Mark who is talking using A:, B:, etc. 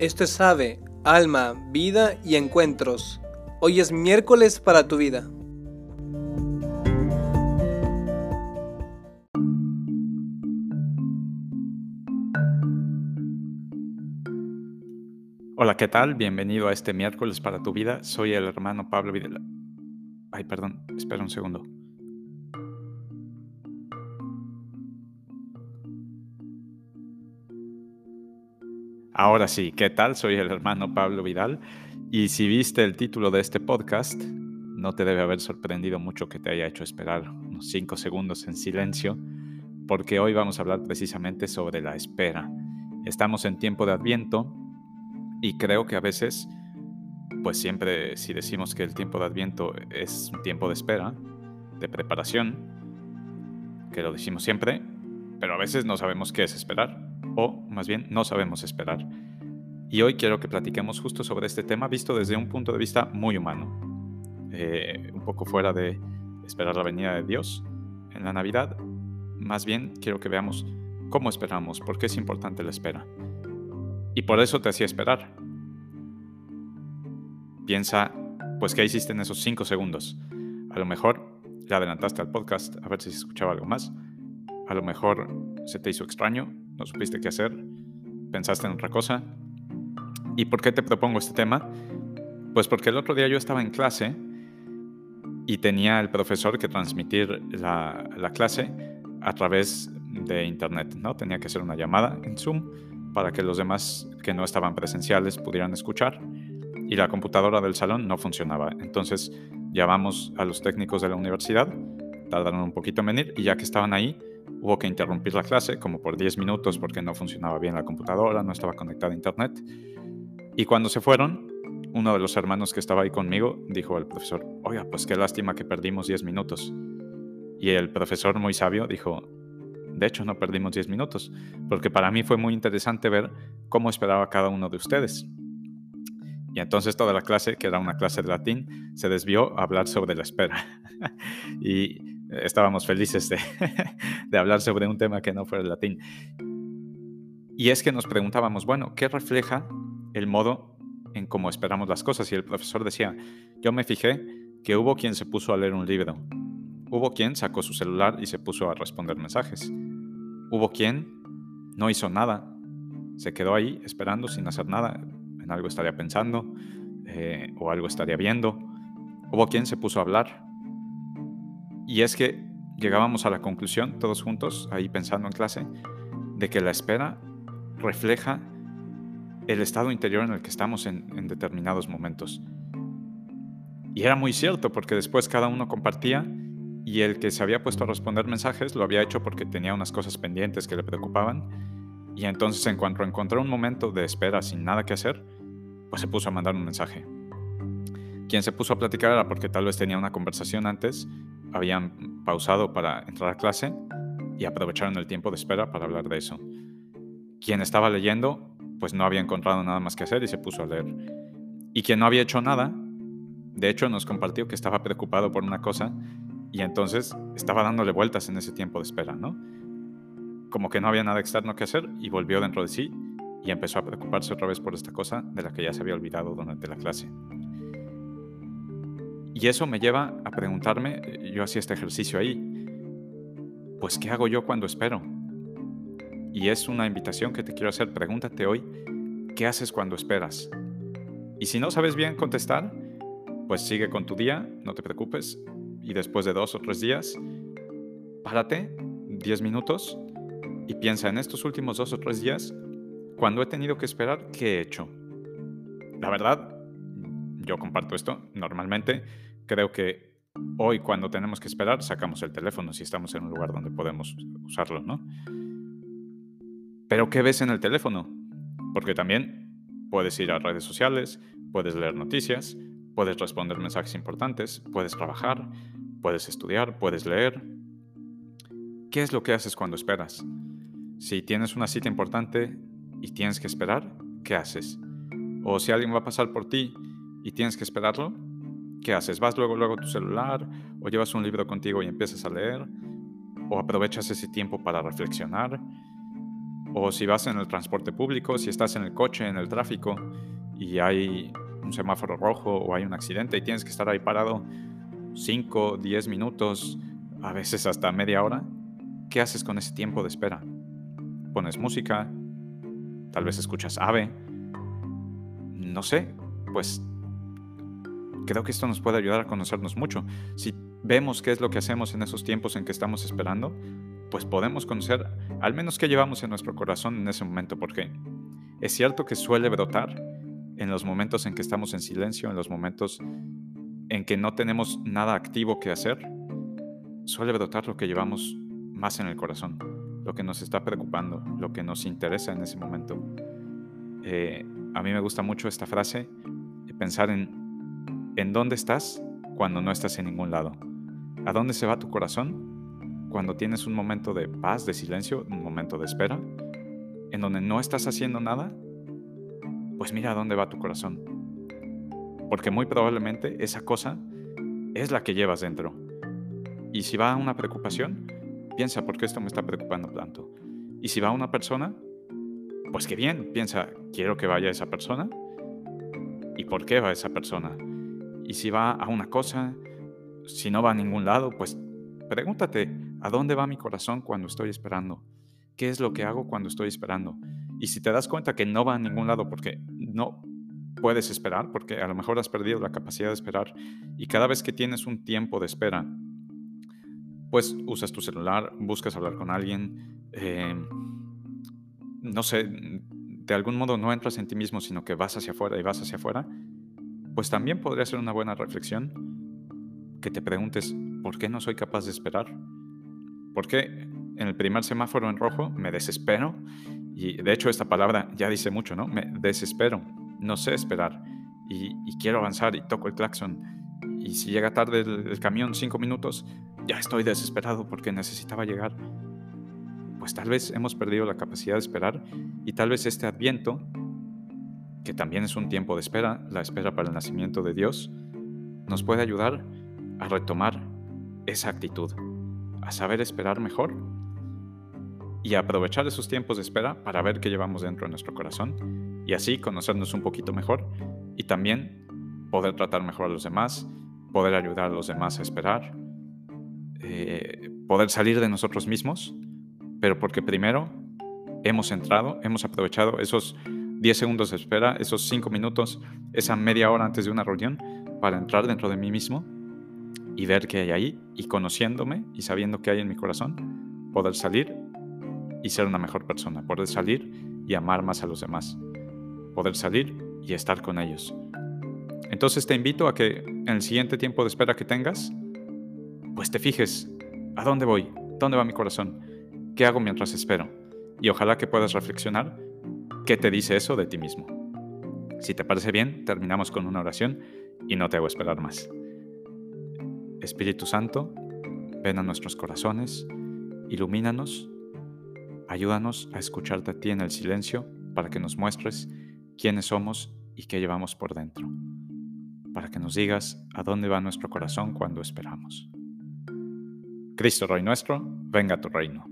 A: Esto es Ave, Alma, Vida y Encuentros. Hoy es miércoles para tu vida.
B: Hola, ¿qué tal? Bienvenido a este miércoles para tu vida. Soy el hermano Pablo Vidal. Ay, perdón, espera un segundo. Ahora sí, ¿qué tal? Soy el hermano Pablo Vidal y si viste el título de este podcast, no te debe haber sorprendido mucho que te haya hecho esperar unos 5 segundos en silencio, porque hoy vamos a hablar precisamente sobre la espera. Estamos en tiempo de adviento y creo que a veces, pues siempre si decimos que el tiempo de adviento es un tiempo de espera, de preparación, que lo decimos siempre, pero a veces no sabemos qué es esperar o más bien no sabemos esperar. Y hoy quiero que platiquemos justo sobre este tema visto desde un punto de vista muy humano, eh, un poco fuera de esperar la venida de Dios en la Navidad. Más bien quiero que veamos cómo esperamos, por qué es importante la espera. Y por eso te hacía esperar. Piensa, pues, ¿qué hiciste en esos cinco segundos? A lo mejor le adelantaste al podcast a ver si se escuchaba algo más. A lo mejor se te hizo extraño no supiste qué hacer, pensaste en otra cosa. ¿Y por qué te propongo este tema? Pues porque el otro día yo estaba en clase y tenía el profesor que transmitir la, la clase a través de internet, ¿no? Tenía que hacer una llamada en Zoom para que los demás que no estaban presenciales pudieran escuchar y la computadora del salón no funcionaba. Entonces llamamos a los técnicos de la universidad, tardaron un poquito en venir y ya que estaban ahí, Hubo que interrumpir la clase como por 10 minutos porque no funcionaba bien la computadora, no estaba conectada a internet. Y cuando se fueron, uno de los hermanos que estaba ahí conmigo dijo al profesor, oiga, pues qué lástima que perdimos 10 minutos. Y el profesor muy sabio dijo, de hecho no perdimos 10 minutos, porque para mí fue muy interesante ver cómo esperaba cada uno de ustedes. Y entonces toda la clase, que era una clase de latín, se desvió a hablar sobre la espera. y estábamos felices de, hablar sobre un tema que no fuera el latín. Y es que nos preguntábamos, bueno, ¿qué refleja el modo en cómo esperamos las cosas? Y el profesor decía, yo me fijé que hubo quien se puso a leer un libro, hubo quien sacó su celular y se puso a responder mensajes, hubo quien no hizo nada, se quedó ahí esperando sin hacer nada, en algo estaría pensando eh, o algo estaría viendo, hubo quien se puso a hablar, y es que llegábamos a la conclusión, todos juntos, ahí pensando en clase, de que la espera refleja el estado interior en el que estamos en, determinados momentos. Y era muy cierto, porque después cada uno compartía y el que se había puesto a responder mensajes lo había hecho porque tenía unas cosas pendientes que le preocupaban. Y entonces en cuanto encontró un momento de espera sin nada que hacer, pues se puso a mandar un mensaje. Quien se puso a platicar era porque tal vez tenía una conversación antes habían pausado para entrar a clase y aprovecharon el tiempo de espera para hablar de eso. Quien estaba leyendo, pues no había encontrado nada más que hacer y se puso a leer. Y quien no había hecho nada, de hecho nos compartió que estaba preocupado por una cosa y entonces estaba dándole vueltas en ese tiempo de espera, ¿no? Como que no había nada externo que hacer y volvió dentro de sí y empezó a preocuparse otra vez por esta cosa de la que ya se había olvidado durante la clase. Y eso me lleva a preguntarme, eh, yo hacía este ejercicio ahí, pues ¿qué hago yo cuando espero? Y es una invitación que te quiero hacer, pregúntate hoy, ¿qué haces cuando esperas? Y si no sabes bien contestar, pues sigue con tu día, no te preocupes, y después de dos o tres días, párate 10 minutos y piensa en estos últimos dos o tres días, cuando he tenido que esperar, ¿qué he hecho? La verdad, yo comparto esto, normalmente creo que hoy cuando tenemos que esperar sacamos el teléfono si estamos en un lugar donde podemos usarlo, ¿no? Pero ¿qué ves en el teléfono? Porque también puedes ir a redes sociales, puedes leer noticias, puedes responder mensajes importantes, puedes trabajar, puedes estudiar, puedes leer. ¿Qué es lo que haces cuando esperas? Si tienes una cita importante y tienes que esperar, ¿qué haces? O si alguien va a pasar por ti y tienes que esperarlo, ¿qué haces? ¿Vas luego, luego a tu celular o llevas un libro contigo y empiezas a leer? ¿O aprovechas ese tiempo para reflexionar? O si vas en el transporte público, si estás en el coche, en el tráfico y hay un semáforo rojo o hay un accidente y tienes que estar ahí parado 5, 10 minutos, a veces hasta media hora, ¿qué haces con ese tiempo de espera? ¿Pones música? ¿Tal vez escuchas ave? No sé, pues creo que esto nos puede ayudar a conocernos mucho. Si vemos qué es lo que hacemos en esos tiempos en que estamos esperando, pues podemos conocer al menos qué llevamos en nuestro corazón en ese momento, porque es cierto que suele brotar en los momentos en que estamos en silencio, en los momentos en que no tenemos nada activo que hacer, suele brotar lo que llevamos más en el corazón, lo que nos está preocupando, lo que nos interesa en ese momento. Eh, a mí me gusta mucho esta frase, pensar en en dónde estás cuando no estás en ningún lado. ¿A dónde se va tu corazón cuando tienes un momento de paz, de silencio, un momento de espera, en donde no estás haciendo nada? Pues mira a dónde va tu corazón. Porque muy probablemente esa cosa es la que llevas dentro. Y si va a una preocupación, piensa por qué esto me está preocupando tanto. Y si va a una persona, pues qué bien, piensa, quiero que vaya esa persona. ¿Y por qué va esa persona? Y si va a una cosa, si no va a ningún lado, pues pregúntate, ¿a dónde va mi corazón cuando estoy esperando? ¿Qué es lo que hago cuando estoy esperando? Y si te das cuenta que no va a ningún lado porque no puedes esperar, porque a lo mejor has perdido la capacidad de esperar, y cada vez que tienes un tiempo de espera, pues usas tu celular, buscas hablar con alguien, eh, no sé, de algún modo no entras en ti mismo, sino que vas hacia afuera y vas hacia afuera, pues también podría ser una buena reflexión que te preguntes, ¿por qué no soy capaz de esperar? ¿Por qué en el primer semáforo en rojo me desespero? Y de hecho esta palabra ya dice mucho, ¿no? Me desespero, no sé esperar y, quiero avanzar y toco el claxon. Y si llega tarde el, camión cinco minutos, ya estoy desesperado porque necesitaba llegar. Pues tal vez hemos perdido la capacidad de esperar y tal vez este adviento, que también es un tiempo de espera, la espera para el nacimiento de Dios, nos puede ayudar a retomar esa actitud, a saber esperar mejor y a aprovechar esos tiempos de espera para ver qué llevamos dentro de nuestro corazón y así conocernos un poquito mejor y también poder tratar mejor a los demás, poder ayudar a los demás a esperar, eh, poder salir de nosotros mismos, pero porque primero hemos entrado, hemos aprovechado esos 10 segundos de espera, esos 5 minutos, esa media hora antes de una reunión para entrar dentro de mí mismo y ver qué hay ahí y conociéndome y sabiendo qué hay en mi corazón, poder salir y ser una mejor persona, poder salir y amar más a los demás, poder salir y estar con ellos. Entonces te invito a que en el siguiente tiempo de espera que tengas, pues te fijes, ¿a dónde voy? ¿Dónde va mi corazón? ¿Qué hago mientras espero? Y ojalá que puedas reflexionar qué te dice eso de ti mismo. Si te parece bien, terminamos con una oración y no te hago esperar más. Espíritu Santo, ven a nuestros corazones, ilumínanos, ayúdanos a escucharte a ti en el silencio para que nos muestres quiénes somos y qué llevamos por dentro, para que nos digas a dónde va nuestro corazón cuando esperamos. Cristo Rey nuestro, venga a tu reino.